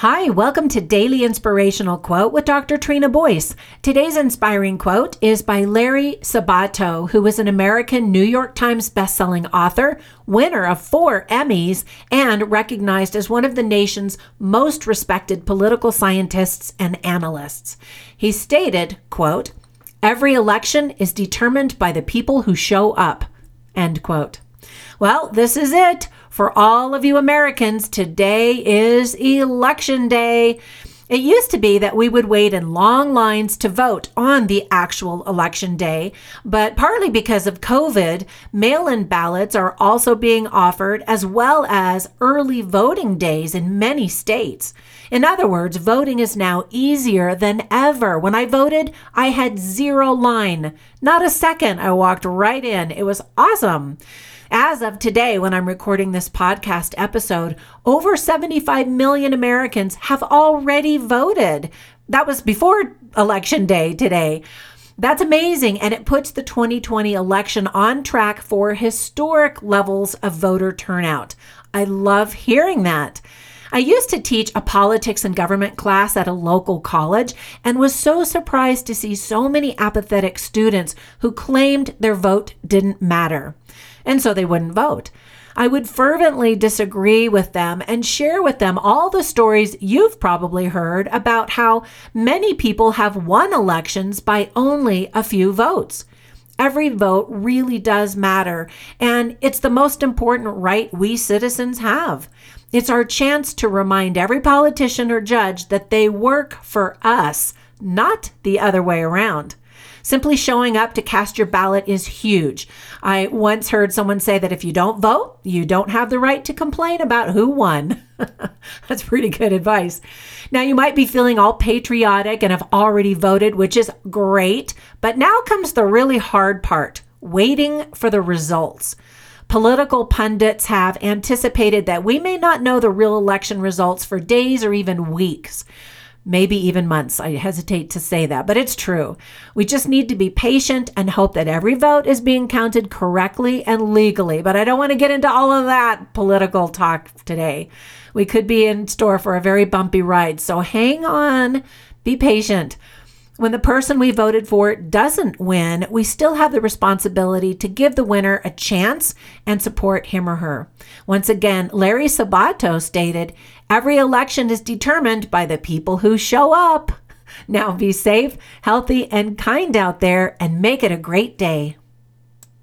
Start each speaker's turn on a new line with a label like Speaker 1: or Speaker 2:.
Speaker 1: Hi, welcome to Daily Inspirational Quote with Dr. Trina Boyce. Today's inspiring quote is by Larry Sabato, who is an American New York Times bestselling author, winner of four Emmys, and recognized as one of the nation's most respected political scientists and analysts. He stated, quote, Every election is determined by the people who show up. End quote. Well, this is it. For all of you Americans, today is election day. It used to be that we would wait in long lines to vote on the actual election day, but partly because of COVID, mail in ballots are also being offered as well as early voting days in many states. In other words, voting is now easier than ever. When I voted, I had zero line. Not a second. I walked right in. It was awesome. As of today, when I'm recording this podcast episode, over 75 million Americans have already voted. That was before election day today. That's amazing. And it puts the 2020 election on track for historic levels of voter turnout. I love hearing that. I used to teach a politics and government class at a local college and was so surprised to see so many apathetic students who claimed their vote didn't matter and so they wouldn't vote. I would fervently disagree with them and share with them all the stories you've probably heard about how many people have won elections by only a few votes. Every vote really does matter, and it's the most important right we citizens have. It's our chance to remind every politician or judge that they work for us, not the other way around. Simply showing up to cast your ballot is huge. I once heard someone say that if you don't vote, you don't have the right to complain about who won. That's pretty good advice. Now, you might be feeling all patriotic and have already voted, which is great, but now comes the really hard part waiting for the results. Political pundits have anticipated that we may not know the real election results for days or even weeks maybe even months. I hesitate to say that, but it's true. We just need to be patient and hope that every vote is being counted correctly and legally. But I don't want to get into all of that political talk today. We could be in store for a very bumpy ride. So hang on, be patient. When the person we voted for doesn't win, we still have the responsibility to give the winner a chance and support him or her. Once again, Larry Sabato stated, Every election is determined by the people who show up. Now be safe, healthy, and kind out there and make it a great day.